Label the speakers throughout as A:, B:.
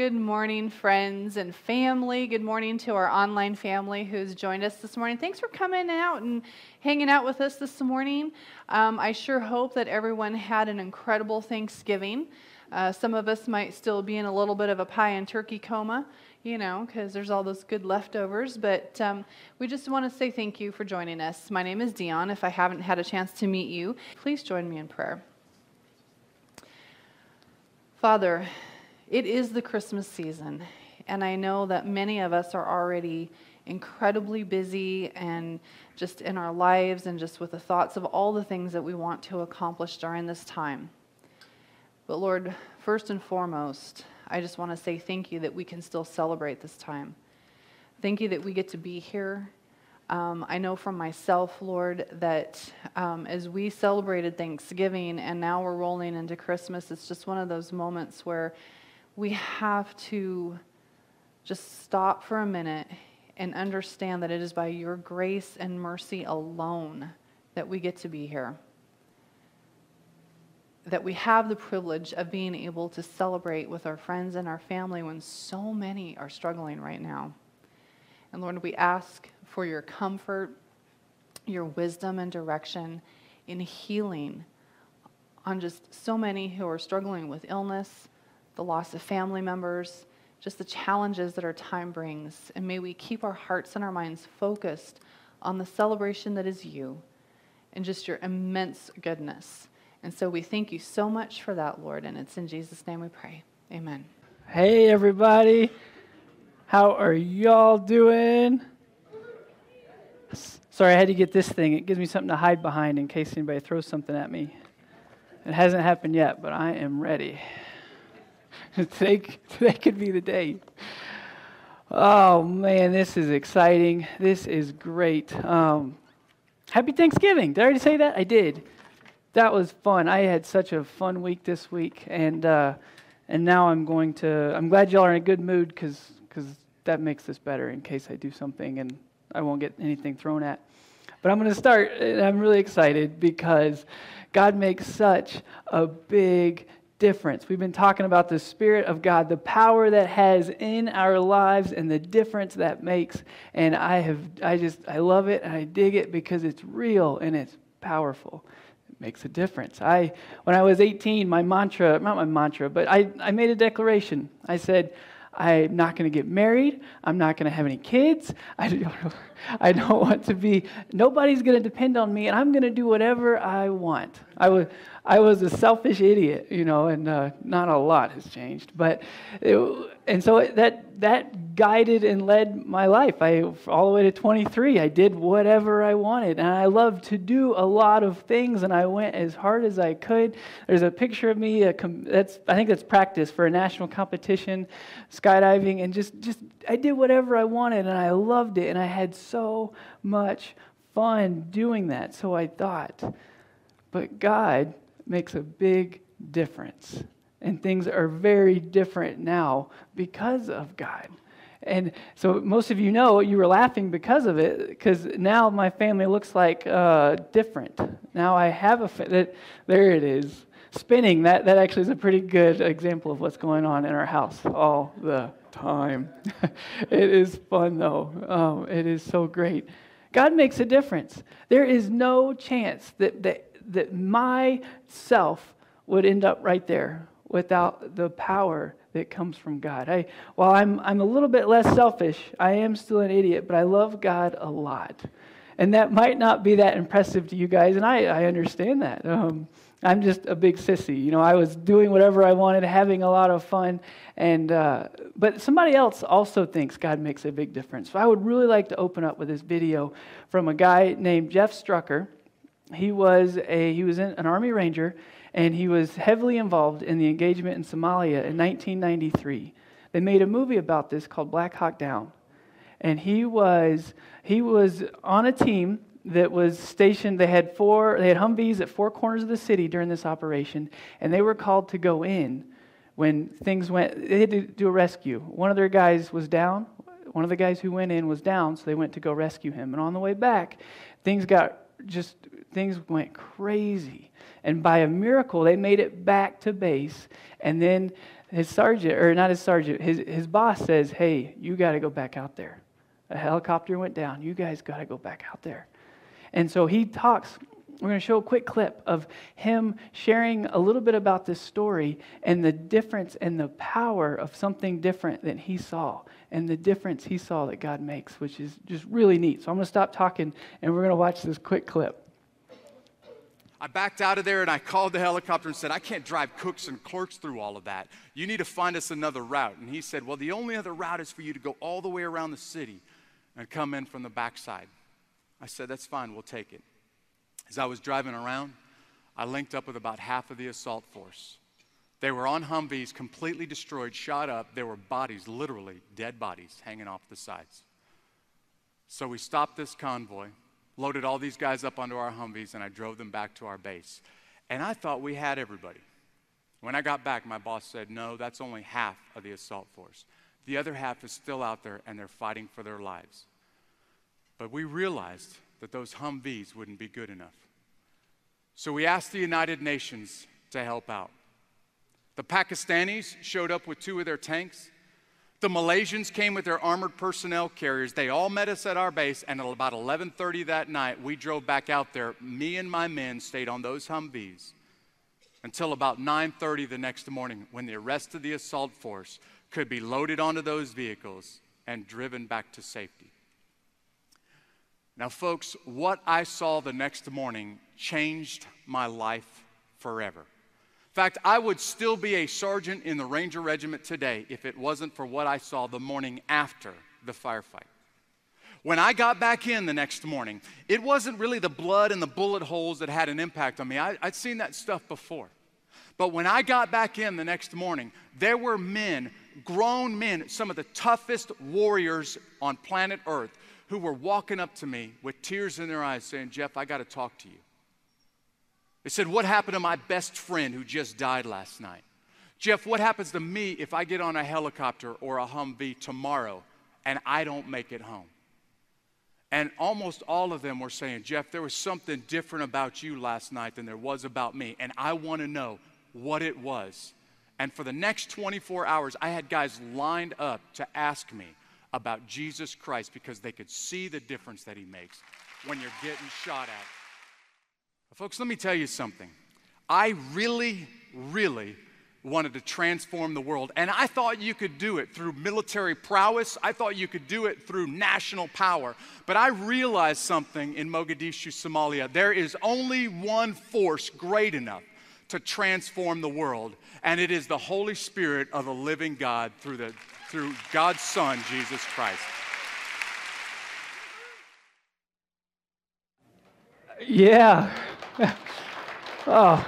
A: Good morning, friends and family. Good morning to our online family who's joined us this morning. Thanks for coming out and hanging out with us this morning. Um, I sure hope that everyone had an incredible Thanksgiving. Uh, some of us might still be in a little bit of a pie and turkey coma, you know, because there's all those good leftovers. But um, we just want to say thank you for joining us. My name is Dion. If I haven't had a chance to meet you, please join me in prayer. Father, it is the Christmas season, and I know that many of us are already incredibly busy and just in our lives and just with the thoughts of all the things that we want to accomplish during this time. But Lord, first and foremost, I just want to say thank you that we can still celebrate this time. Thank you that we get to be here. Um, I know from myself, Lord, that um, as we celebrated Thanksgiving and now we're rolling into Christmas, it's just one of those moments where we have to just stop for a minute and understand that it is by your grace and mercy alone that we get to be here. That we have the privilege of being able to celebrate with our friends and our family when so many are struggling right now. And Lord, we ask for your comfort, your wisdom and direction in healing on just so many who are struggling with illness the loss of family members, just the challenges that our time brings. And may we keep our hearts and our minds focused on the celebration that is you and just your immense goodness. And so we thank you so much for that, Lord. And it's in Jesus' name we pray. Amen.
B: Hey, everybody. How are y'all doing? Sorry, I had to get this thing. It gives me something to hide behind in case anybody throws something at me. It hasn't happened yet, but I am ready. today, today could be the day. Oh man, this is exciting. This is great. Um, happy Thanksgiving. Did I already say that? I did. That was fun. I had such a fun week this week, and uh, and now I'm going to. I'm glad y'all are in a good mood because because that makes this better in case I do something and I won't get anything thrown at. But I'm going to start, and I'm really excited because God makes such a big difference. We've been talking about the Spirit of God, the power that has in our lives and the difference that makes. And I have, I just, I love it and I dig it because it's real and it's powerful. It makes a difference. I, when I was 18, my mantra, not my mantra, but I, I made a declaration. I said, I'm not going to get married. I'm not going to have any kids. I don't, I don't want to be, nobody's going to depend on me, and I'm going to do whatever I want. I was, I was a selfish idiot, you know, and uh, not a lot has changed. But, it, and so that, that guided and led my life. I, all the way to 23, I did whatever I wanted. And I loved to do a lot of things, and I went as hard as I could. There's a picture of me, that's, I think that's practice for a national competition, skydiving, and just, just, I did whatever I wanted, and I loved it, and I had so much fun doing that. So I thought, but God makes a big difference. And things are very different now because of God. And so most of you know you were laughing because of it, because now my family looks like uh, different. Now I have a, that, there it is. Spinning, that, that actually is a pretty good example of what's going on in our house all the time. it is fun though. Oh, it is so great. God makes a difference. There is no chance that, that that myself would end up right there without the power that comes from God. I, while I'm, I'm a little bit less selfish, I am still an idiot, but I love God a lot. And that might not be that impressive to you guys, and I, I understand that. Um, I'm just a big sissy. You know, I was doing whatever I wanted, having a lot of fun, and uh, but somebody else also thinks God makes a big difference. So I would really like to open up with this video from a guy named Jeff Struecker he was a he was an army ranger and he was heavily involved in the engagement in Somalia in 1993. They made a movie about this called Black Hawk Down. And he was he was on a team that was stationed they had four they had Humvees at four corners of the city during this operation and they were called to go in when things went they had to do a rescue. One of their guys was down. One of the guys who went in was down, so they went to go rescue him. And on the way back, things got just things went crazy. And by a miracle, they made it back to base. And then his sergeant, or not his sergeant, his, his boss says, Hey, you got to go back out there. A helicopter went down. You guys got to go back out there. And so he talks. We're going to show a quick clip of him sharing a little bit about this story and the difference and the power of something different than he saw and the difference he saw that God makes, which is just really neat. So I'm going to stop talking and we're going to watch this quick clip.
C: I backed out of there and I called the helicopter and said, I can't drive cooks and clerks through all of that. You need to find us another route. And he said, Well, the only other route is for you to go all the way around the city and come in from the backside. I said, That's fine, we'll take it. As I was driving around, I linked up with about half of the assault force. They were on Humvees, completely destroyed, shot up. There were bodies, literally dead bodies, hanging off the sides. So we stopped this convoy loaded all these guys up onto our Humvees, and I drove them back to our base. And I thought we had everybody. When I got back, my boss said, No, that's only half of the assault force. The other half is still out there, and they're fighting for their lives. But we realized that those Humvees wouldn't be good enough. So we asked the United Nations to help out. The Pakistanis showed up with two of their tanks. The Malaysians came with their armored personnel carriers. They all met us at our base, and at about 11:30 that night, we drove back out there. Me and my men stayed on those Humvees until about 9:30 the next morning, when the rest of the assault force could be loaded onto those vehicles and driven back to safety. Now, folks, what I saw the next morning changed my life forever. In fact, I would still be a sergeant in the Ranger Regiment today if it wasn't for what I saw the morning after the firefight. When I got back in the next morning, it wasn't really the blood and the bullet holes that had an impact on me. I, would seen that stuff before. But when I got back in the next morning, there were men, grown men, some of the toughest warriors on planet Earth, who were walking up to me with tears in their eyes saying, Jeff, I got to talk to you. They said, What happened to my best friend who just died last night? Jeff, what happens to me if I get on a helicopter or a Humvee tomorrow and I don't make it home? And almost all of them were saying, Jeff, there was something different about you last night than there was about me. And I want to know what it was. And for the next 24 hours, I had guys lined up to ask me about Jesus Christ because they could see the difference that he makes when you're getting shot at. Folks, let me tell you something. I really, really wanted to transform the world. And I thought you could do it through military prowess. I thought you could do it through national power. But I realized something in Mogadishu, Somalia. There is only one force great enough to transform the world, and it is the Holy Spirit of the living God through, the, through God's Son, Jesus Christ.
B: Yeah. oh.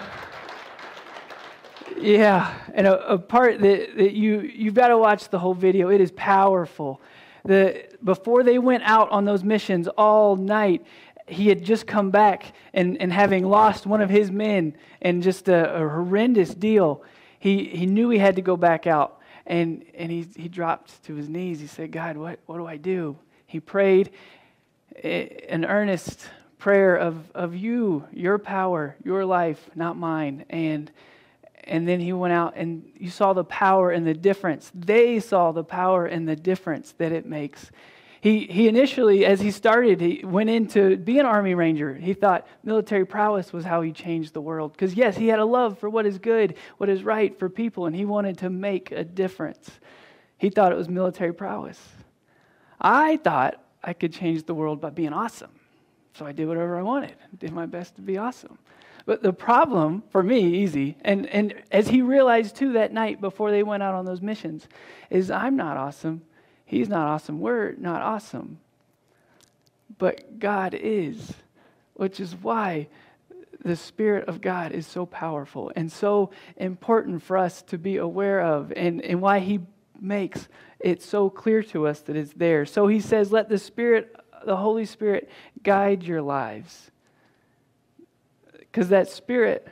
B: Yeah, and a, a, part that, that you, you've got to watch the whole video. It is powerful. The, before they went out on those missions all night, he had just come back and, and having lost one of his men and just a, a horrendous deal, he, he knew he had to go back out. And, and he, he dropped to his knees. He said, God, what, what do I do? He prayed eh, an earnest prayer of, of you, your power, your life, not mine. And, and then he went out and you saw the power and the difference. They saw the power and the difference that it makes. He, he initially, as he started, he went in to be an Army Ranger. He thought military prowess was how he changed the world. Because, yes, he had a love for what is good, what is right for people, and he wanted to make a difference. He thought it was military prowess. I thought I could change the world by being awesome. So I did whatever I wanted, did my best to be awesome. But the problem for me, easy, and, and as he realized too that night before they went out on those missions, is I'm not awesome. He's not awesome. We're not awesome. But God is, which is why the Spirit of God is so powerful and so important for us to be aware of, and, and why He makes it so clear to us that it's there. So He says, Let the Spirit the Holy Spirit guide your lives. Because that Spirit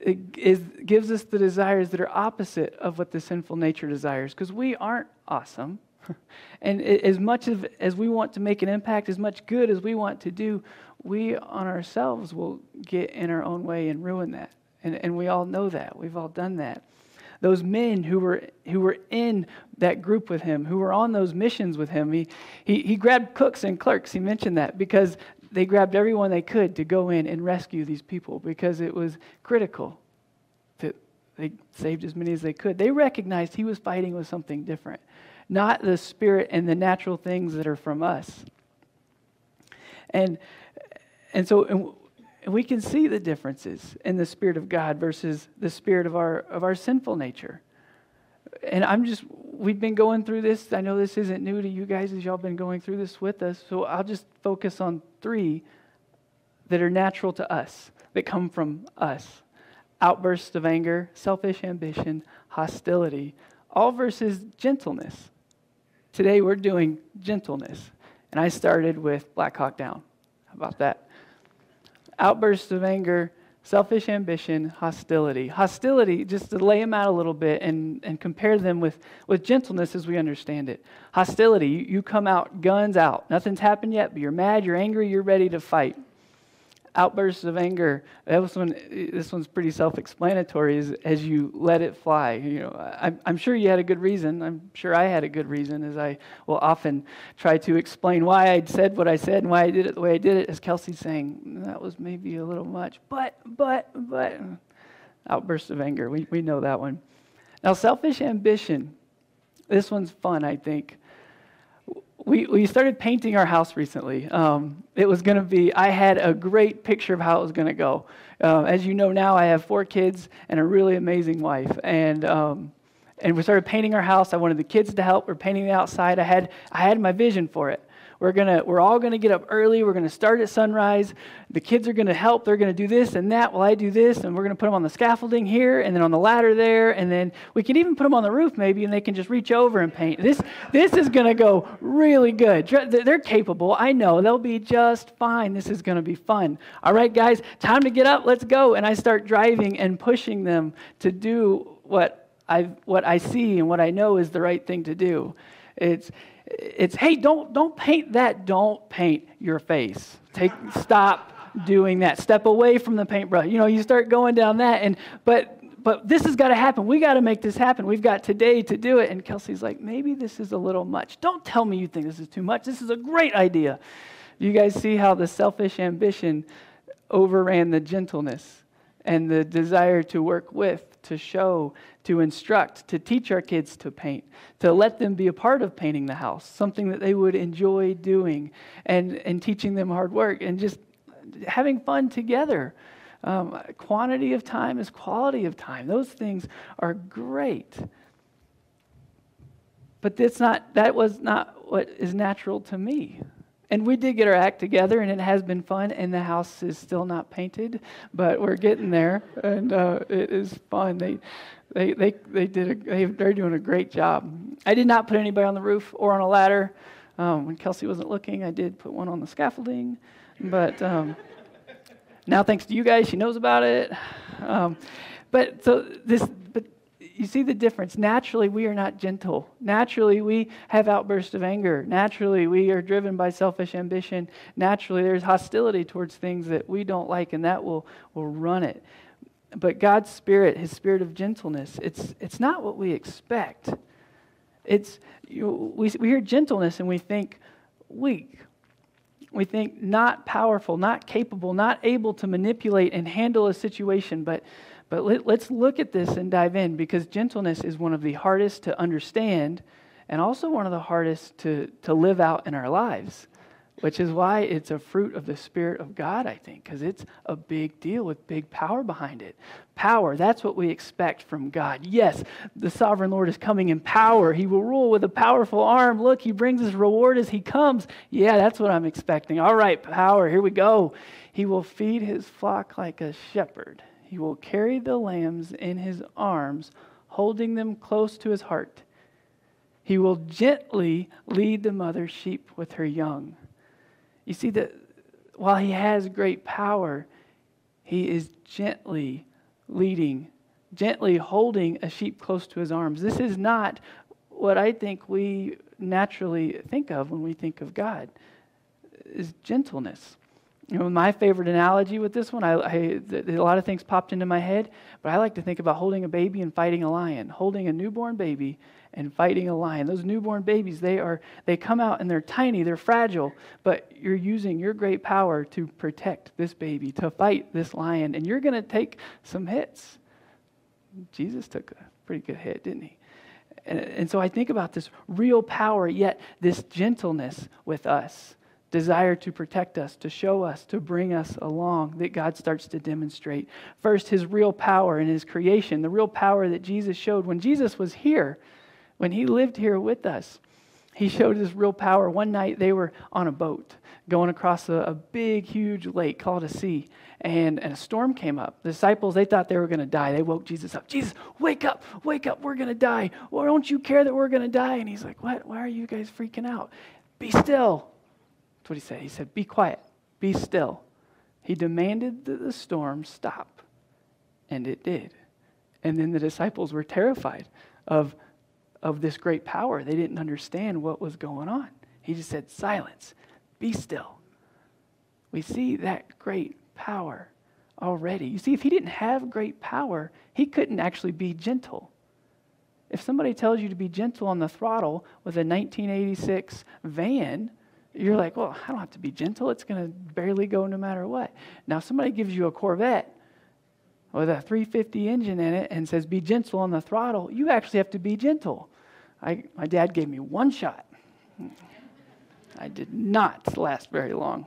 B: it is, gives us the desires that are opposite of what the sinful nature desires. Because we aren't awesome. and as much of, as we want to make an impact, as much good as we want to do, we on ourselves will get in our own way and ruin that. And, and we all know that. We've all done that. Those men who were, who were in that group with him, who were on those missions with him. He, he, he grabbed cooks and clerks. He mentioned that because they grabbed everyone they could to go in and rescue these people because it was critical that they saved as many as they could. They recognized he was fighting with something different, not the spirit and the natural things that are from us. And, and so and we can see the differences in the Spirit of God versus the spirit of our, of our sinful nature. And I'm just, we've been going through this. I know this isn't new to you guys as y'all been going through this with us. So I'll just focus on three that are natural to us, that come from us outbursts of anger, selfish ambition, hostility, all versus gentleness. Today we're doing gentleness. And I started with Black Hawk Down. How about that? Outbursts of anger, selfish ambition, hostility. Hostility, just to lay them out a little bit and, and compare them with, with gentleness as we understand it. Hostility, you, you come out guns out. Nothing's happened yet, but you're mad, you're angry, you're ready to fight outbursts of anger. That was one, this one's pretty self-explanatory. Is as you let it fly. You know, I'm, I'm sure you had a good reason. I'm sure I had a good reason, as I will often try to explain why I said what I said and why I did it the way I did it. As Kelsey's saying, that was maybe a little much, but, but, but, outbursts of anger. We we know that one. Now, selfish ambition. This one's fun, I think we, we started painting our house recently. Um, it was going to be, I had a great picture of how it was going to go. Uh, as you know now, I have four kids and a really amazing wife. And, um, and we started painting our house. I wanted the kids to help. We're painting the outside. I had, I had my vision for it. We're, gonna, we're all to get up early. We're to start at sunrise. The kids are to help. They're to do this and that while I do this. And we're to put them on the scaffolding here and then on the ladder there. And then we can even put them on the roof maybe and they can just reach over and paint. This, this is to go really good. They're capable. I know. They'll be just fine. This is to be fun. All right, guys, time to get up. Let's go. And I start driving and pushing them to do what I, what I see and what I know is the right thing to do. It's, it's hey, don't don't paint that. Don't paint your face. Take stop doing that. Step away from the paintbrush. You know, you start going down that and but but this has got to happen. We got to make this happen. We've got today to do it. And Kelsey's like, maybe this is a little much. Don't tell me you think this is too much. This is a great idea. You guys see how the selfish ambition overran the gentleness and the desire to work with, to show, to instruct, to teach our kids to paint, to let them be a part of painting the house, something that they would enjoy doing, and, and teaching them hard work, and just having fun together. Um, quantity of time is quality of time. Those things are great. But that's not, that was not what is natural to me. And we did get our act together, and it has been fun. And the house is still not painted, but we're getting there, and uh, it is fun. They, they, they, they did. A, they, they're doing a great job. I did not put anybody on the roof or on a ladder. Um, when Kelsey wasn't looking, I did put one on the scaffolding, but um, now thanks to you guys, she knows about it. Um, but so this, but you see the difference. Naturally, we are not gentle. Naturally, we have outbursts of anger. Naturally, we are driven by selfish ambition. Naturally, there's hostility towards things that we don't like, and that will, will run it. But God's Spirit, His Spirit of gentleness, it's, it's not what we expect. It's, you, we, we hear gentleness and we think weak. We think not powerful, not capable, not able to manipulate and handle a situation, but but let, us look at this and dive in because gentleness is one of the hardest to understand and also one of the hardest to, to live out in our lives, which is why it's a fruit of the Spirit of God, I think, because it's a big deal with big power behind it. Power, that's what we expect from God. Yes, the sovereign Lord is coming in power. He will rule with a powerful arm. Look, he brings his reward as he comes. Yeah, that's what I'm expecting. All right, power, here we go. He will feed his flock like a shepherd. He will carry the lambs in his arms, holding them close to his heart. He will gently lead the mother sheep with her young. You see that while he has great power, he is gently leading, gently holding a sheep close to his arms. This is not what I think we naturally think of when we think of God is gentleness. You know, my favorite analogy with this one, I, I, a lot of things popped into my head, but I like to think about holding a baby and fighting a lion, holding a newborn baby and fighting a lion. Those newborn babies, they are they come out and they're tiny, they're fragile, but you're using your great power to protect this baby, to fight this lion, and you're going to take some hits. Jesus took a pretty good hit, didn't he? And, and so I think about this real power, yet this gentleness with us desire to protect us, to show us, to bring us along, that God starts to demonstrate. First, his real power in his creation, the real power that Jesus showed when Jesus was here, when he lived here with us. He showed his real power. One night they were on a boat going across a, a big, huge lake called a sea, and, and a storm came up. The disciples, they thought they were going to die. They woke Jesus up. Jesus, wake up, wake up, we're going to die. Well, don't you care that we're going to die? And he's like, What? Why are you guys freaking out? Be still what he said. He said, Be quiet, be still. He demanded that the storm stop, and it did. And then the disciples were terrified of, of this great power. They didn't understand what was going on. He just said, Silence, be still. We see that great power already. You see, if he didn't have great power, he couldn't actually be gentle. If somebody tells you to be gentle on the throttle with a 1986 van, you're like, well, I don't have to be gentle. It's going to barely go no matter what. Now, somebody gives you a Corvette with a 350 engine in it and says, be gentle on the throttle. You actually have to be gentle. I, my dad gave me one shot. I did not last very long.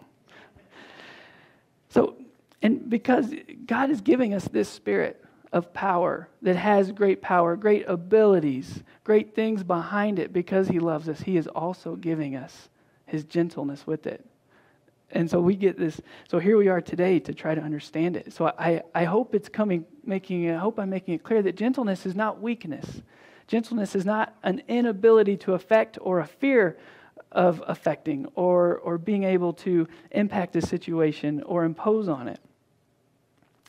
B: So, and because God is giving us this spirit of power that has great power, great abilities, great things behind it because He loves us, He is also giving us his gentleness with it. And so we get this. So here we are today to try to understand it. So I, I hope it's coming, making, I hope I'm making it clear that gentleness is not weakness. Gentleness is not an inability to affect or a fear of affecting or, or being able to impact a situation or impose on it.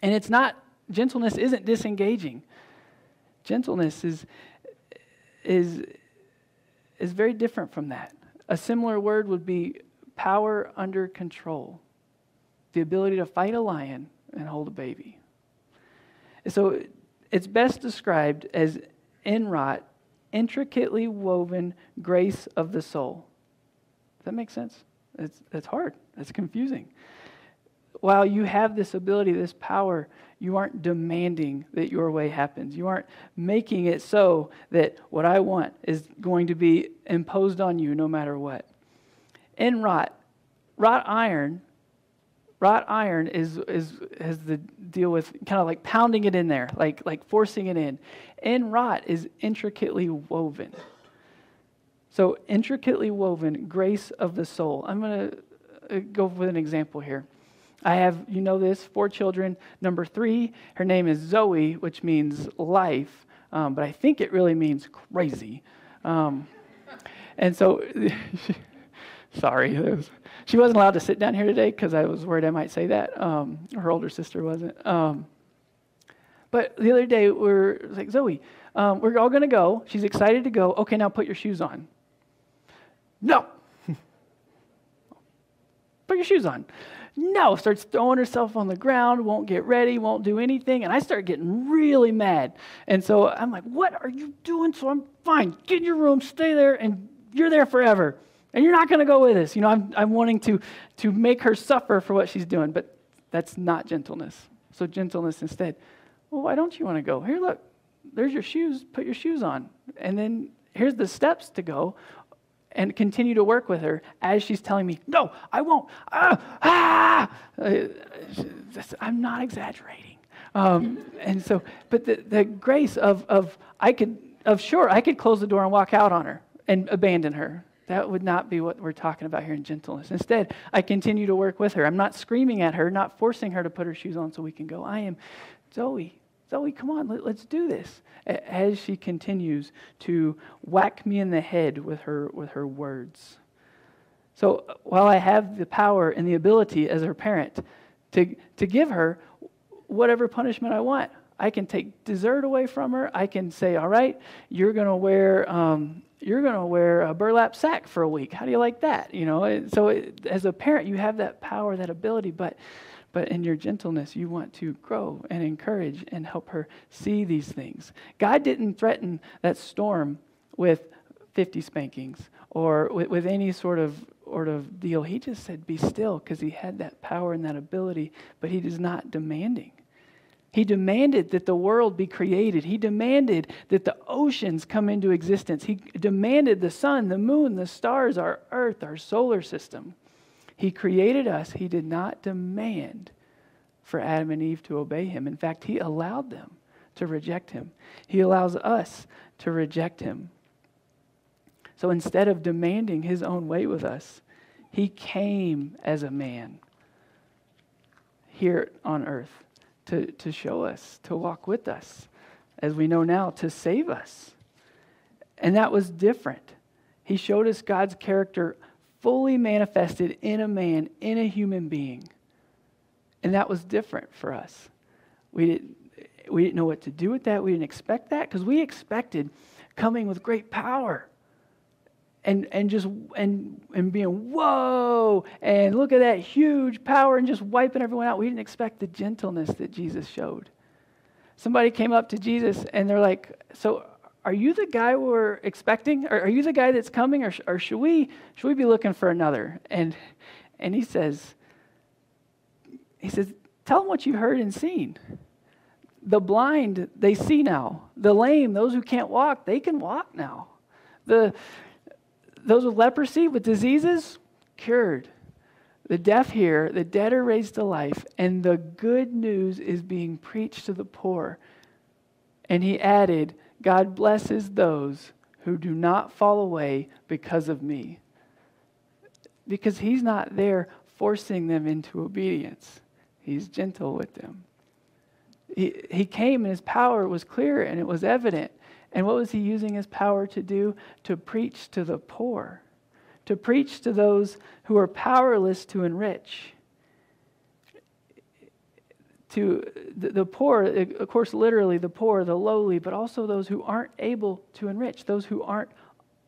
B: And it's not, gentleness isn't disengaging. Gentleness is, is, is very different from that. A similar word would be power under control, the ability to fight a lion and hold a baby. So it's best described as inwrought, intricately woven grace of the soul. Does that make sense? It's, it's hard, it's confusing. While you have this ability, this power, you aren't demanding that your way happens. You aren't making it so that what I want is going to be imposed on you no matter what. Inwrought, wrought iron, wrought iron is, is has the deal with kind of like pounding it in there, like, like forcing it in. Inwrought is intricately woven. So, intricately woven, grace of the soul. I'm going to uh, go with an example here. I have, you know this, four children. Number three, her name is Zoe, which means life, um, but I think it really means crazy. Um, and so, sorry, was, she wasn't allowed to sit down here today because I was worried I might say that. Um, her older sister wasn't. Um, but the other day, we we're like, Zoe, um, we're all going to go. She's excited to go. Okay, now put your shoes on. No. put your shoes on. No, starts throwing herself on the ground, won't get ready, won't do anything. And I start getting really mad. And so I'm like, What are you doing? So I'm fine. Get in your room, stay there, and you're there forever. And you're not going to go with us. You know, I'm, I'm wanting to, to make her suffer for what she's doing, but that's not gentleness. So, gentleness instead. Well, why don't you want to go? Here, look, there's your shoes. Put your shoes on. And then here's the steps to go and continue to work with her as she's telling me, No, I won't. Ah, ah. Uh, I'm not exaggerating. Um, and so, but the, the grace of, of, I could, of sure, I could close the door and walk out on her and abandon her. That would not be what we're talking about here in gentleness. Instead, I continue to work with her. I'm not screaming at her, not forcing her to put her shoes on so we can go. I am, Zoe, Zoe, come on, let, us do this. As she continues to whack me in the head with her, with her words. So while I have the power and the ability as her parent to, to give her whatever punishment I want, I can take dessert away from her. I can say, all right, you're going to wear. Um, you're going to wear a burlap sack for a week. How do you like that? You know, so it, as a parent, you have that power, that ability, but but in your gentleness, you want to grow and encourage and help her see these things. God didn't threaten that storm with 50 spankings or with, with any sort of, sort of deal. He just said, Be still, because he had that power and that ability, but he is not demanding. He demanded that the world be created. He demanded that the oceans come into existence. He demanded the sun, the moon, the stars, our earth, our solar system. He created us. He did not demand for Adam and Eve to obey him. In fact, he allowed them to reject him. He allows us to reject him. So instead of demanding his own way with us, he came as a man here on earth to, to show us, to walk with us, as we know now, to save us. And that was different. He showed us God's character fully manifested in a man, in a human being. And that was different for us. We didn't, we didn't know what to do with that. We didn't expect that because we expected coming with great power and, and just and, and being whoa and look at that huge power and just wiping everyone out we didn't expect the gentleness that jesus showed somebody came up to jesus and they're like so are you the guy we're expecting? Or are you the guy that's coming? Or, or should, we, should we be looking for another? And, and he says, he says, tell them what you've heard and seen. The blind, they see now. The lame, those who can't walk, they can walk now. The, those with leprosy, with diseases, cured. The deaf hear, the dead are raised to life, and the good news is being preached to the poor. And he added, God blesses those who do not fall away because of me. Because he's not there forcing them into obedience, he's gentle with them. He, he came and his power was clear and it was evident. And what was he using his power to do? To preach to the poor, to preach to those who are powerless to enrich to the, the, poor, eh, of course, literally the poor, the lowly, but also those who aren't able to enrich, those who aren't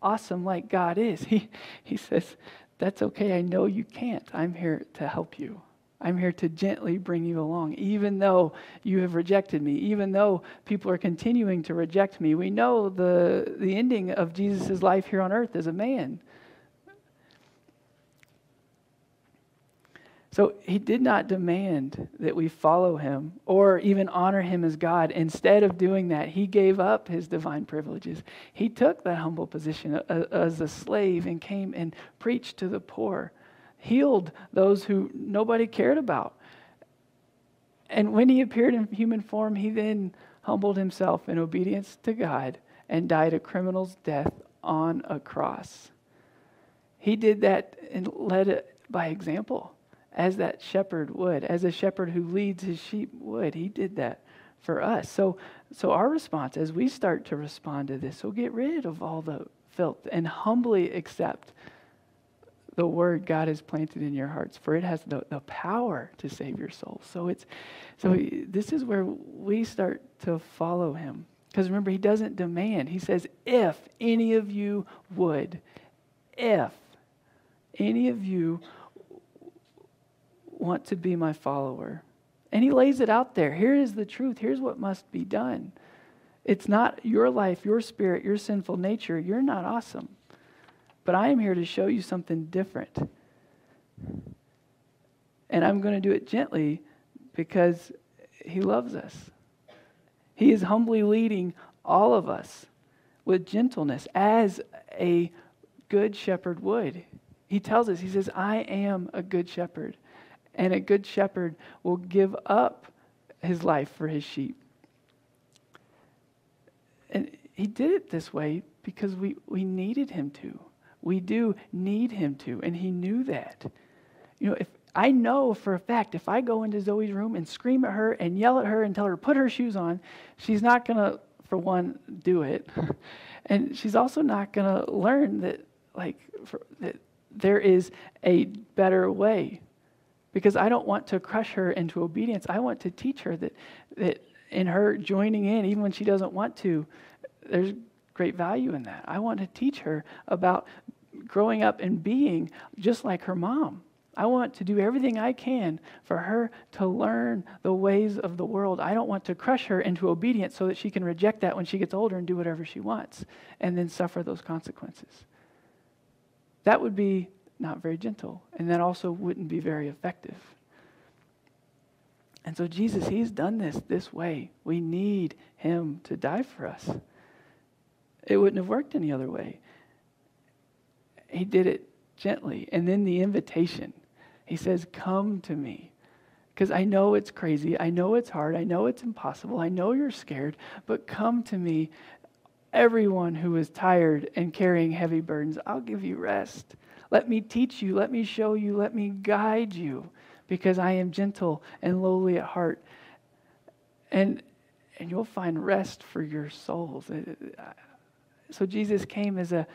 B: awesome like God is. He, he says, That's okay. I know you can't. I'm here to help you. I'm here to gently bring you along, even though you have rejected me, even though people are continuing to reject me. We know the, the ending of Jesus' life here on earth as a man. So he did not demand that we follow him or even honor him as God. Instead of doing that, he gave up his divine privileges. He took that humble position as a slave and came and preached to the poor, healed those who nobody cared about. And when he appeared in human form, he then humbled himself in obedience to God and died a criminal's death on a cross. He did that and led it by example as that shepherd would, as a shepherd who leads his sheep would. He did that for us. So, so our response as we start to respond to this, so get rid of all the filth and humbly accept the word God has planted in your hearts, for it has the, the power to save your soul. So it's so this is where we start to follow him. Because remember, he doesn't demand. He says, if any of you would, if any of you want to be my follower. And he lays it out there. Here is the truth. Here's what must be done. It's not your life, your spirit, your sinful nature. You're not awesome. But I am here to show you something different. And I'm going to do it gently because he loves us. He is humbly leading all of us with gentleness as a good shepherd would. He tells us, He says, I am a good shepherd. And a good shepherd will give up his life for his sheep. And he did it this way because we, we needed him to. We do need him to, and he knew that. You know, if I know for a fact if I go into Zoe's room and scream at her and yell at her and tell her to put her shoes on, she's not going to, for one, do it. and she's also not going to learn that, like, for, that there is a better way because I don't want to crush her into obedience. I want to teach her that, that in her joining in, even when she doesn't want to, there's great value in that. I want to teach her about growing up and being just like her mom. I want to do everything I can for her to learn the ways of the world. I don't want to crush her into obedience so that she can reject that when she gets older and do whatever she wants and then suffer those consequences. That would be not very gentle, and that also wouldn't be very effective. And so, Jesus, He's done this this way. We need Him to die for us. It wouldn't have worked any other way. He did it gently. And then the invitation He says, Come to me. Because I know it's crazy. I know it's hard. I know it's impossible. I know you're scared. But come to me, everyone who is tired and carrying heavy burdens. I'll give you rest. Let me teach you. Let me show you. Let me guide you because I am gentle and lowly at heart. And, and you'll find rest for your souls. Uh, so Jesus came as a,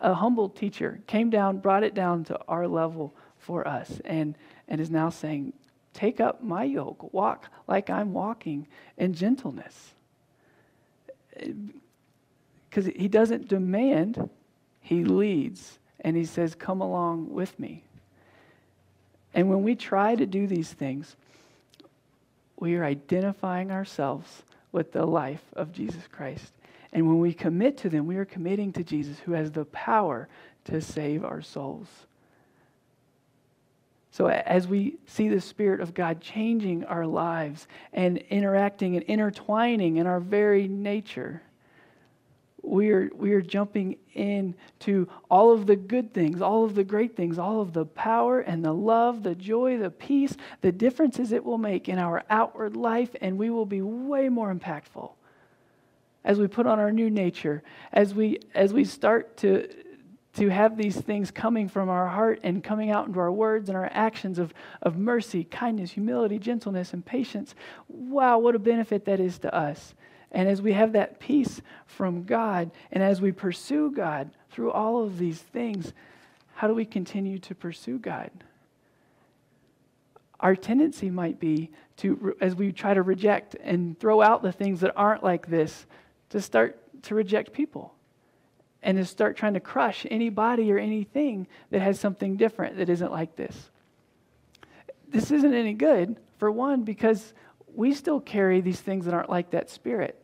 B: a humble teacher, came down, brought it down to our level for us, and, and is now saying, Take up my yoke, walk like I'm walking in gentleness. Uh, because he doesn't demand, he leads. And he says, Come along with me. And when we try to do these things, we are identifying ourselves with the life of Jesus Christ. And when we commit to them, we are committing to Jesus who has the power to save our souls. So, as we see the Spirit of God changing our lives and interacting and intertwining in our very nature, we are, we are jumping into all of the good things, all of the great things, all of the power and the love, the joy, the peace, the differences it will make in our outward life, and we will be way more impactful as we put on our new nature, as we, as we start to, to have these things coming from our heart and coming out into our words and our actions of, of mercy, kindness, humility, gentleness, and patience. Wow, what a benefit that is to us. And as we have that peace from God, and as we pursue God through all of these things, how do we continue to pursue God? Our tendency might be to, as we try to reject and throw out the things that aren't like this, to start to reject people and to start trying to crush anybody or anything that has something different that isn't like this. This isn't any good, for one, because we still carry these things that aren't like that spirit.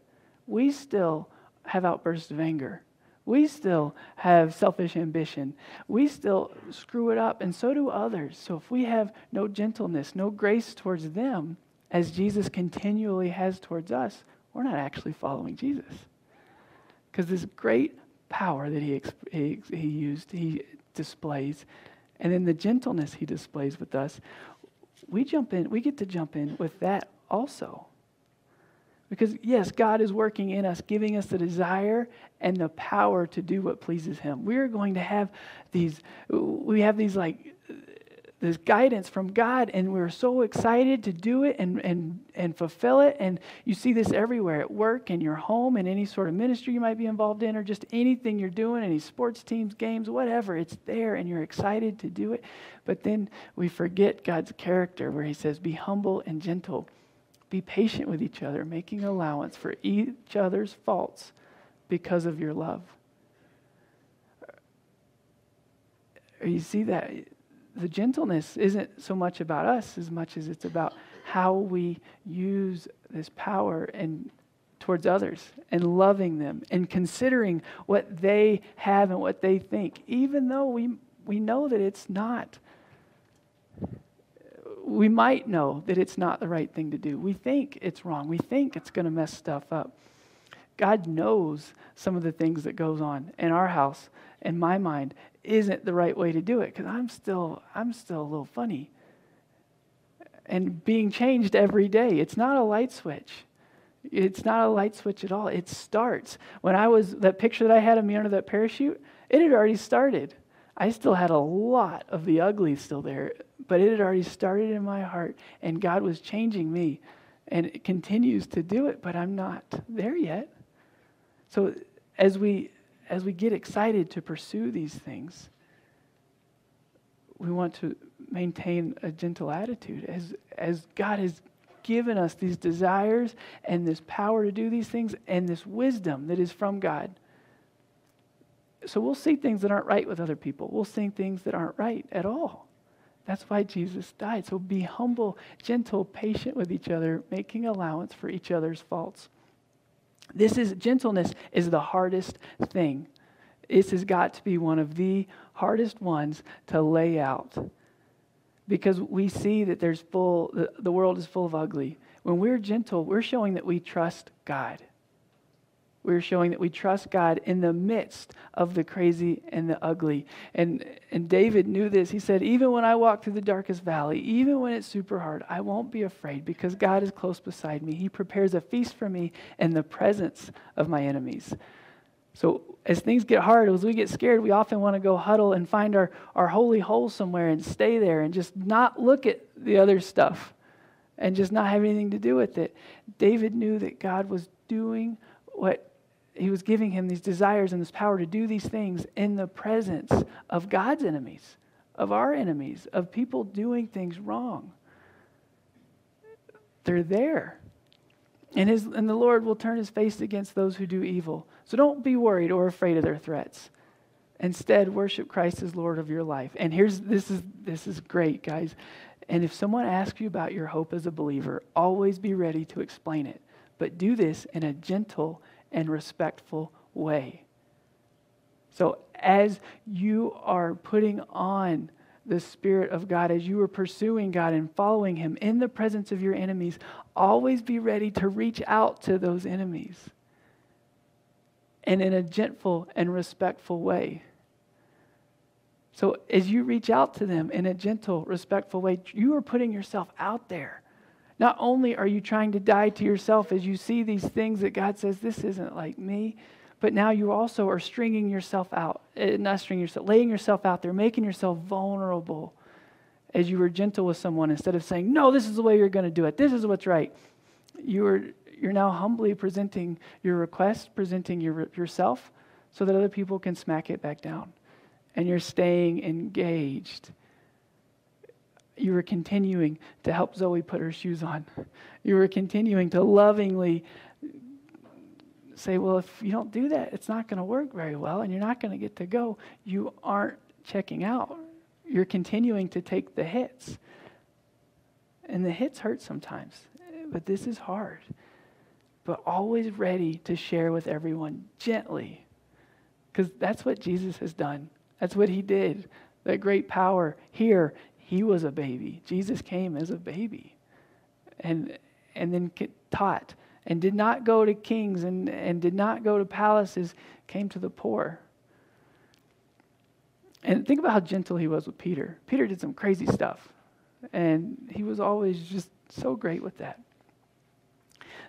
B: We still have outbursts of anger. We still have selfish ambition. We still screw it up, and so do others. So if we have no gentleness, no grace towards them, as Jesus continually has towards us, we're not actually following Jesus. Because this great power that he, he, he used, he displays, and then the gentleness he displays with us, we jump in, we get to jump in with that also. Because, yes, God is working in us, giving us the desire and the power to do what pleases Him. We're going to have these, we have these like, this guidance from God, and we're so excited to do it and, and, and fulfill it. And you see this everywhere at work, in your home, in any sort of ministry you might be involved in, or just anything you're doing, any sports teams, games, whatever. It's there, and you're excited to do it. But then we forget God's character, where He says, Be humble and gentle be patient with each other, making allowance for each other's faults because of your love. You see that the gentleness isn't so much about us as much as it's about how we use this power and towards others and loving them and considering what they have and what they think, even though we, we know that it's not we might know that it's not the right thing to do. We think it's wrong. We think it's going to mess stuff up. God knows some of the things that goes on in our house in my mind isn't the right way to do it because I'm still I'm still a little funny. And being changed every day. It's not a light switch. It's not a light switch at all. It starts. When I was that picture that I had of me under that parachute, it had already started. I still had a lot of the ugly still there, but it had already started in my heart, and God was changing me, and it continues to do it, but I'm not there yet. So as we as we get excited to pursue these things, we want to maintain a gentle attitude as as God has given us these desires and this power to do these things and this wisdom that is from God. So we'll see things that aren't right with other people. We'll see things that aren't right at all. That's why Jesus died. So be humble, gentle, patient with each other, making allowance for each other's faults. This is gentleness is the hardest thing. This has got to be one of the hardest ones to lay out. Because we see that there's full the, the world is full of ugly. When we're gentle, we're showing that we trust God. We're showing that we trust God in the midst of the crazy and the ugly. And, and David knew this. He said, Even when I walk through the darkest valley, even when it's super hard, I won't be afraid because God is close beside me. He prepares a feast for me in the presence of my enemies. So, as things get hard, as we get scared, we often want to go huddle and find our, our holy hole somewhere and stay there and just not look at the other stuff and just not have anything to do with it. David knew that God was doing what he was giving him these desires and this power to do these things in the presence of God's enemies, of our enemies, of people doing things wrong. They're there. And, his, and the Lord will turn his face against those who do evil. So don't be worried or afraid of their threats. Instead, worship Christ as Lord of your life. And here's this is this is great, guys. And if someone asks you about your hope as a believer, always be ready to explain it. But do this in a gentle and respectful way. So, as you are putting on the Spirit of God, as you are pursuing God and following Him in the presence of your enemies, always be ready to reach out to those enemies and in a gentle and respectful way. So, as you reach out to them in a gentle, respectful way, you are putting yourself out there. Not only are you trying to die to yourself as you see these things that God says, this isn't like me, but now you also are stringing yourself out, eh, not stringing yourself, laying yourself out there, making yourself vulnerable as you were gentle with someone instead of saying, no, this is the way you're going to do it. This is what's right. You are, you're now humbly presenting your request, presenting your, yourself so that other people can smack it back down. And you're staying engaged you were continuing to help Zoe put her shoes on. You were continuing to lovingly say, Well, if you don't do that, it's not going to work very well and you're not going to get to go. You aren't checking out. You're continuing to take the hits. And the hits hurt sometimes, but this is hard. But always ready to share with everyone gently, because that's what Jesus has done. That's what he did. That great power here he was a baby. Jesus came as a baby and, and then taught and did not go to kings and, and did not go to palaces, came to the poor. And think about how gentle he was with Peter. Peter did some crazy stuff, and he was always just so great with that.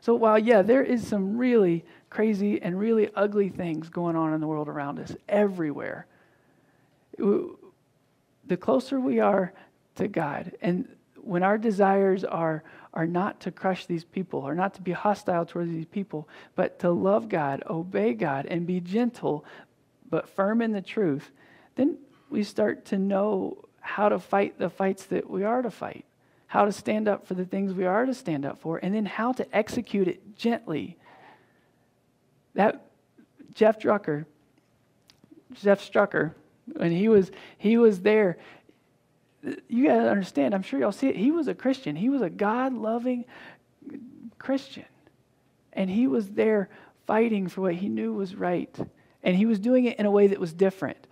B: So, while, yeah, there is some really crazy and really ugly things going on in the world around us everywhere, the closer we are to God. And when our desires are, are not to crush these people, or not to be hostile towards these people, but to love God, obey God, and be gentle, but firm in the truth, then we start to know how to fight the fights that we are to fight, how to stand up for the things we are to stand up for, and then how to execute it gently. That Jeff Drucker, Jeff Struecker, when he was he was there, you got to understand, I'm sure y'all see it. He was a Christian, he was a God loving Christian. And he was there fighting for what he knew was right. And he was doing it in a way that was different.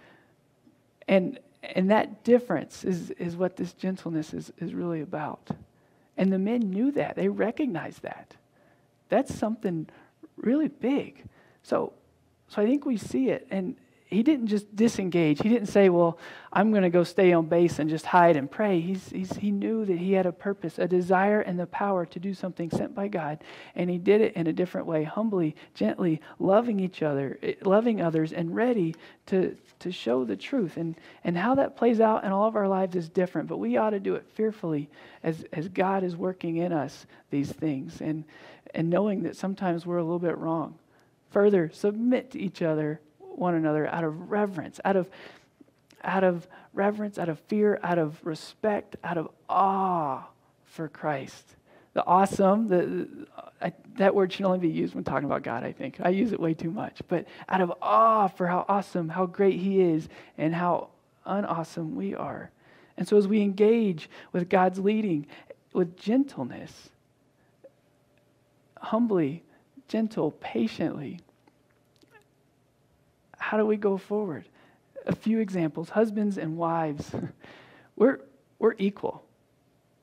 B: And, and that difference is, is what this gentleness is, is really about. And the men knew that, they recognized that. That's something really big. So, so I think we see it. And, he didn't just disengage. He didn't say, Well, I'm going to go stay on base and just hide and pray. He's, he's, he knew that he had a purpose, a desire, and the power to do something sent by God. And he did it in a different way, humbly, gently, loving each other, eh, loving others, and ready to, to show the truth. And, and how that plays out in all of our lives is different, but we ought to do it fearfully as, as God is working in us these things and, and knowing that sometimes we're a little bit wrong. Further, submit to each other one another out of reverence, out of, out of reverence, out of fear, out of respect, out of awe for Christ. the awesome, the, the I, that word should only be used when talking about God, I think. I use it way too much. But out of awe for how awesome, how great He is, and how unawesome we are. And so as we engage with God's leading with gentleness, humbly, gentle, patiently, how do we go forward? A few examples husbands and wives, we're, we're equal.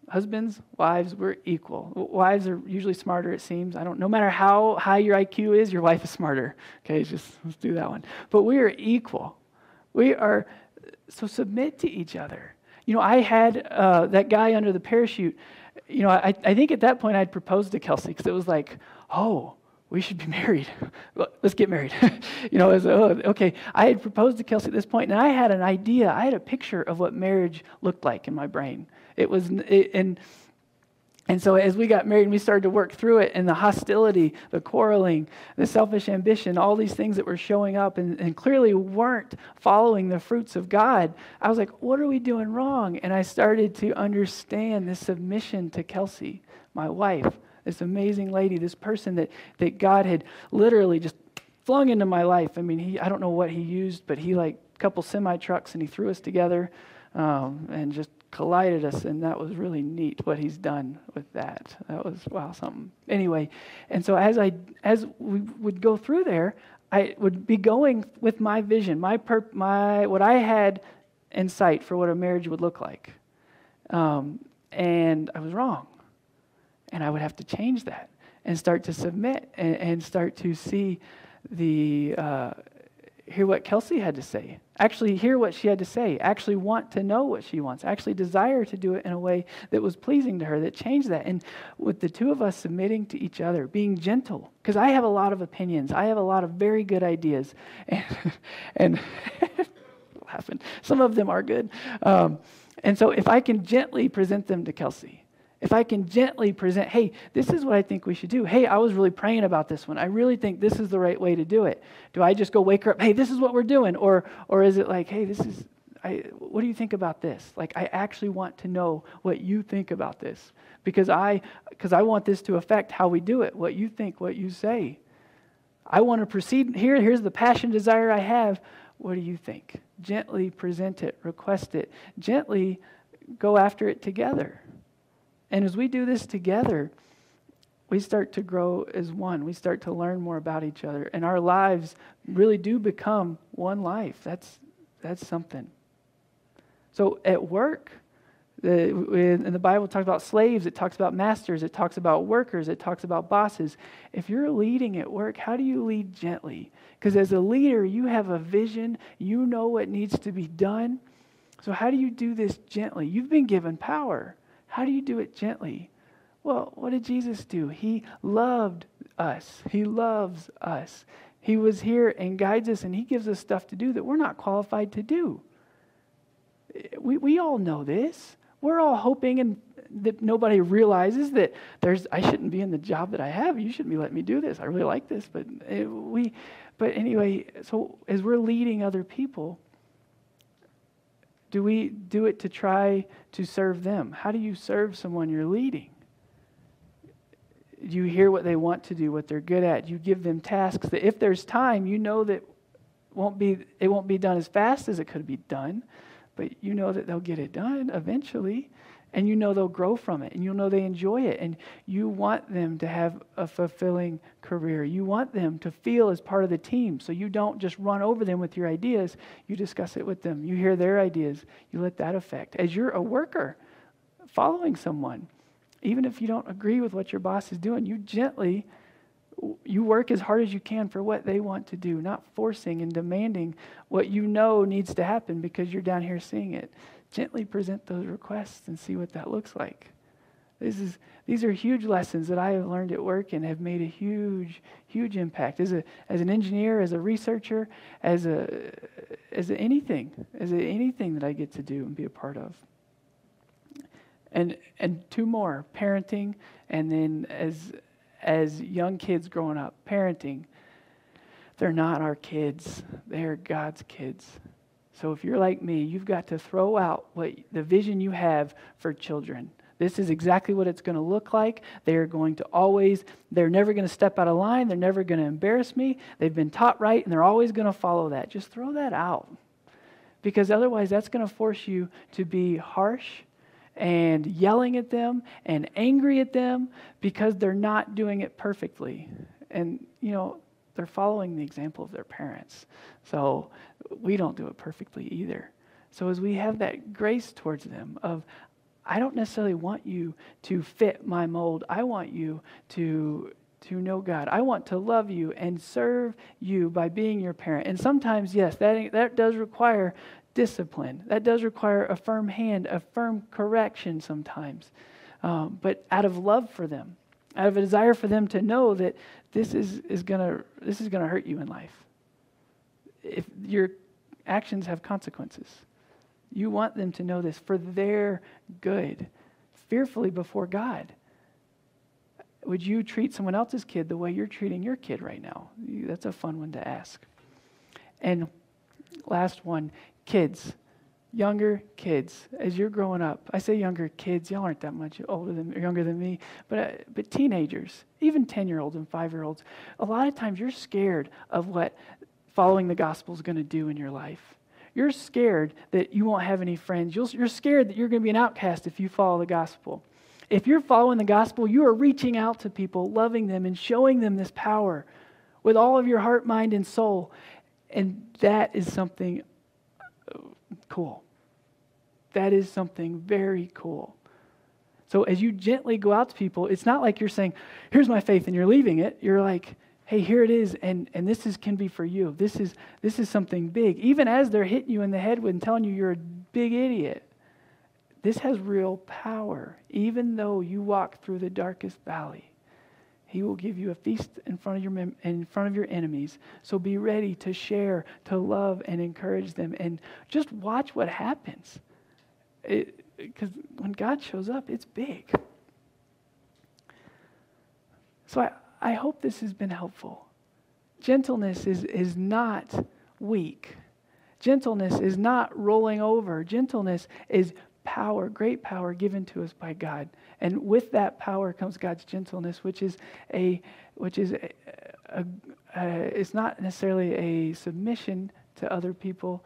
B: Husbands, wives, we're equal. Wives are usually smarter, it seems. I don't. No matter how high your IQ is, your wife is smarter. Okay, just let's do that one. But we are equal. We are so submit to each other. You know, I had uh, that guy under the parachute. You know, I, I think at that point I'd proposed to Kelsey because it was like, oh, we should be married. Let's get married. you know, oh, okay. I had proposed to Kelsey at this point, and I had an idea. I had a picture of what marriage looked like in my brain. It was, it, and and so as we got married and we started to work through it, and the hostility, the quarreling, the selfish ambition, all these things that were showing up and, and clearly weren't following the fruits of God, I was like, what are we doing wrong? And I started to understand this submission to Kelsey, my wife, this amazing lady, this person that, that God had literally just flung into my life. I mean, he, I don't know what he used, but he like a couple semi trucks and he threw us together um, and just collided us, and that was really neat what he's done with that. That was wow something. Anyway, and so as I as we would go through there, I would be going with my vision, my perp, my what I had in sight for what a marriage would look like, um, and I was wrong, and I would have to change that and start to submit and, and start to see the. Uh, hear what Kelsey had to say, actually hear what she had to say, actually want to know what she wants, actually desire to do it in a way that was pleasing to her, that changed that. And with the two of us submitting to each other, being gentle, because I have a lot of opinions, I have a lot of very good ideas, and, and laughing, some of them are good. Um, and so if I can gently present them to Kelsey, if I can gently present, hey, this is what I think we should do. Hey, I was really praying about this one. I really think this is the right way to do it. Do I just go wake her up, hey, this is what we're doing? Or, or is it like, hey, this is, I, what do you think about this? Like, I actually want to know what you think about this because I, because I want this to affect how we do it, what you think, what you say. I want to proceed. Here, here's the passion, desire I have. What do you think? Gently present it, request it, gently go after it together. And as we do this together, we start to grow as one. We start to learn more about each other. And our lives really do become one life. That's, that's something. So at work, the, in the Bible, talks about slaves, it talks about masters, it talks about workers, it talks about bosses. If you're leading at work, how do you lead gently? Because as a leader, you have a vision, you know what needs to be done. So, how do you do this gently? You've been given power. How do you do it gently? Well, what did Jesus do? He loved us. He loves us. He was here and guides us, and He gives us stuff to do that we're not qualified to do. We, we all know this. We're all hoping and that nobody realizes that there's I shouldn't be in the job that I have. You shouldn't be letting me do this. I really like this, but it, we. But anyway, so as we're leading other people, do we do it to try to serve them? How do you serve someone you're leading? You hear what they want to do, what they're good at. You give them tasks that if there's time, you know that won't be it won't be done as fast as it could be done, but you know that they'll get it done eventually and you know they'll grow from it and you'll know they enjoy it and you want them to have a fulfilling career. You want them to feel as part of the team so you don't just run over them with your ideas you discuss it with them. You hear their ideas you let that affect. As you're a worker following someone even if you don't agree with what your boss is doing you gently you work as hard as you can for what they want to do not forcing and demanding what you know needs to happen because you're down here seeing it gently present those requests and see what that looks like. This is, these are huge lessons that I have learned at work and have made a huge, huge impact. As, a, as an engineer, as a researcher, as, a, as a anything, as a, anything that I get to do and be a part of. And, and two more parenting, and then as, as young kids growing up, parenting. They're not our kids, they are God's kids. So if you're like me, you've got to throw out what the vision you have for children, This is exactly what it's going to look like. They are going to always, they're never going to step out of line. They're never going to embarrass me. They've been taught right, and they're always going to follow that. Just throw that out. Because otherwise, that's going to force you to be harsh and yelling at them and angry at them because they're not doing it perfectly. And, you know, they're following the example of their parents. So we don't do it perfectly either. So as we have that grace towards them of, I don't necessarily want you to fit my mold. I want you to to know God. I want to love you and serve you by being your parent. And sometimes, yes, that that does require discipline. That does require a firm hand, a firm correction sometimes. Um, but out of love for them, out of a desire for them to know that this is, is gonna this is gonna hurt you in life. If your actions have consequences. You want them to know this for their good, fearfully before God. Would you treat someone else's kid the way you're treating your kid right now? That's a fun one to ask. And last one kids, younger kids, as you're growing up. I say younger kids, y'all aren't that much older than, younger than me, but, uh, but teenagers, even 10 year olds and 5 year olds, a lot of times you're scared of what following the gospel is going to do in your life. You're scared that you won't have any friends. you are scared that you're going to be an outcast if you follow the gospel. If you're following the gospel, you are reaching out to people, loving them, and showing them this power with all of your heart, mind, and soul. And that is something uh, cool. That is something very cool. So as you gently go out to people, it's not like you're saying, Here's my faith, and you're leaving it. You're like, hey, here it is, and, and this is, can be for you. This is, this is something big. Even as they're hitting you in the head with and telling you you're a big idiot, this has real power. Even though you walk through the darkest valley, he will give you a feast in front of your in front of your enemies. So be ready to share, to love, and encourage them, and just watch what happens. Because when God shows up, it's big. So I, I hope this has been helpful. Gentleness is, is not weak. Gentleness is not rolling over. Gentleness is power, great power given to us by God. And with that power comes God's gentleness, which is a which is a, a, a, it's not necessarily a submission to other people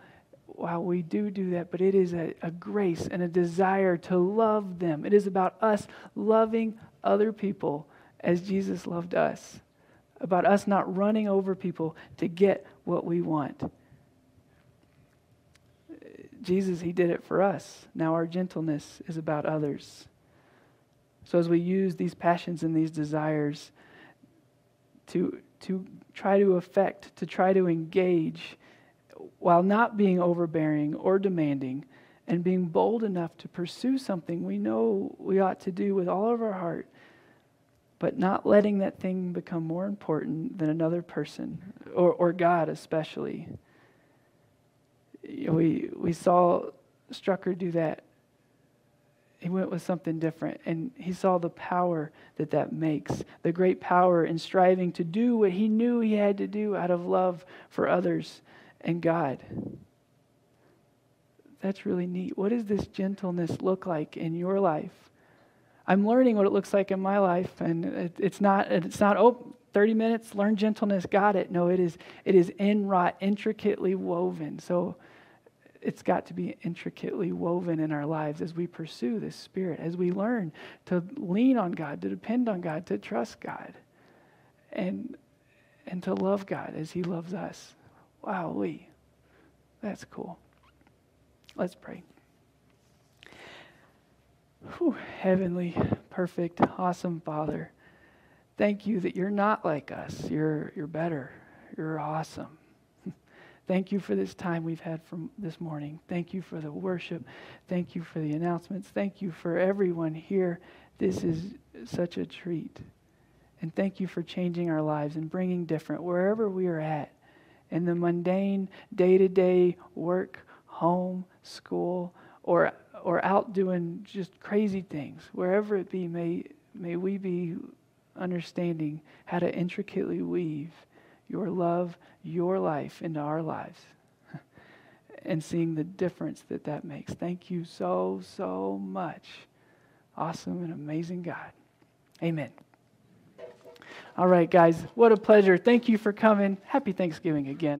B: while we do do that, but it is a, a grace and a desire to love them. It is about us loving other people as Jesus loved us, about us not running over people to get what we want. Jesus, He did it for us. Now our gentleness is about others. So as we use these passions and these desires to, to try to affect, to try to engage, while not being overbearing or demanding, and being bold enough to pursue something we know we ought to do with all of our heart, but not letting that thing become more important than another person or, or God, especially. We, we saw Struecker do that. He went with something different, and he saw the power that that makes the great power in striving to do what he knew he had to do out of love for others and God. That's really neat. What does this gentleness look like in your life? I'm learning what it looks like in my life, and it, it's not it's not oh 30 minutes learn gentleness, got it. No, it is it is inwrought, intricately woven. So it's got to be intricately woven in our lives as we pursue this spirit, as we learn to lean on God, to depend on God, to trust God, and and to love God as He loves us. Wow, Lee, that's cool. Let's pray. Whew, heavenly, perfect, awesome Father, thank you that you're not like us. You're, you're better. You're awesome. Thank you for this time we've had from this morning. Thank you for the worship. Thank you for the announcements. Thank you for everyone here. This is such a treat. And thank you for changing our lives and bringing different wherever we are at in the mundane, day to day work, home, school, or or out doing just crazy things, wherever it be, may, may we be understanding how to intricately weave your love, your life into our lives and seeing the difference that that makes. Thank you so, so much. awesome and amazing God. Amen. All right, guys, what a pleasure. Thank you for coming. Happy Thanksgiving again.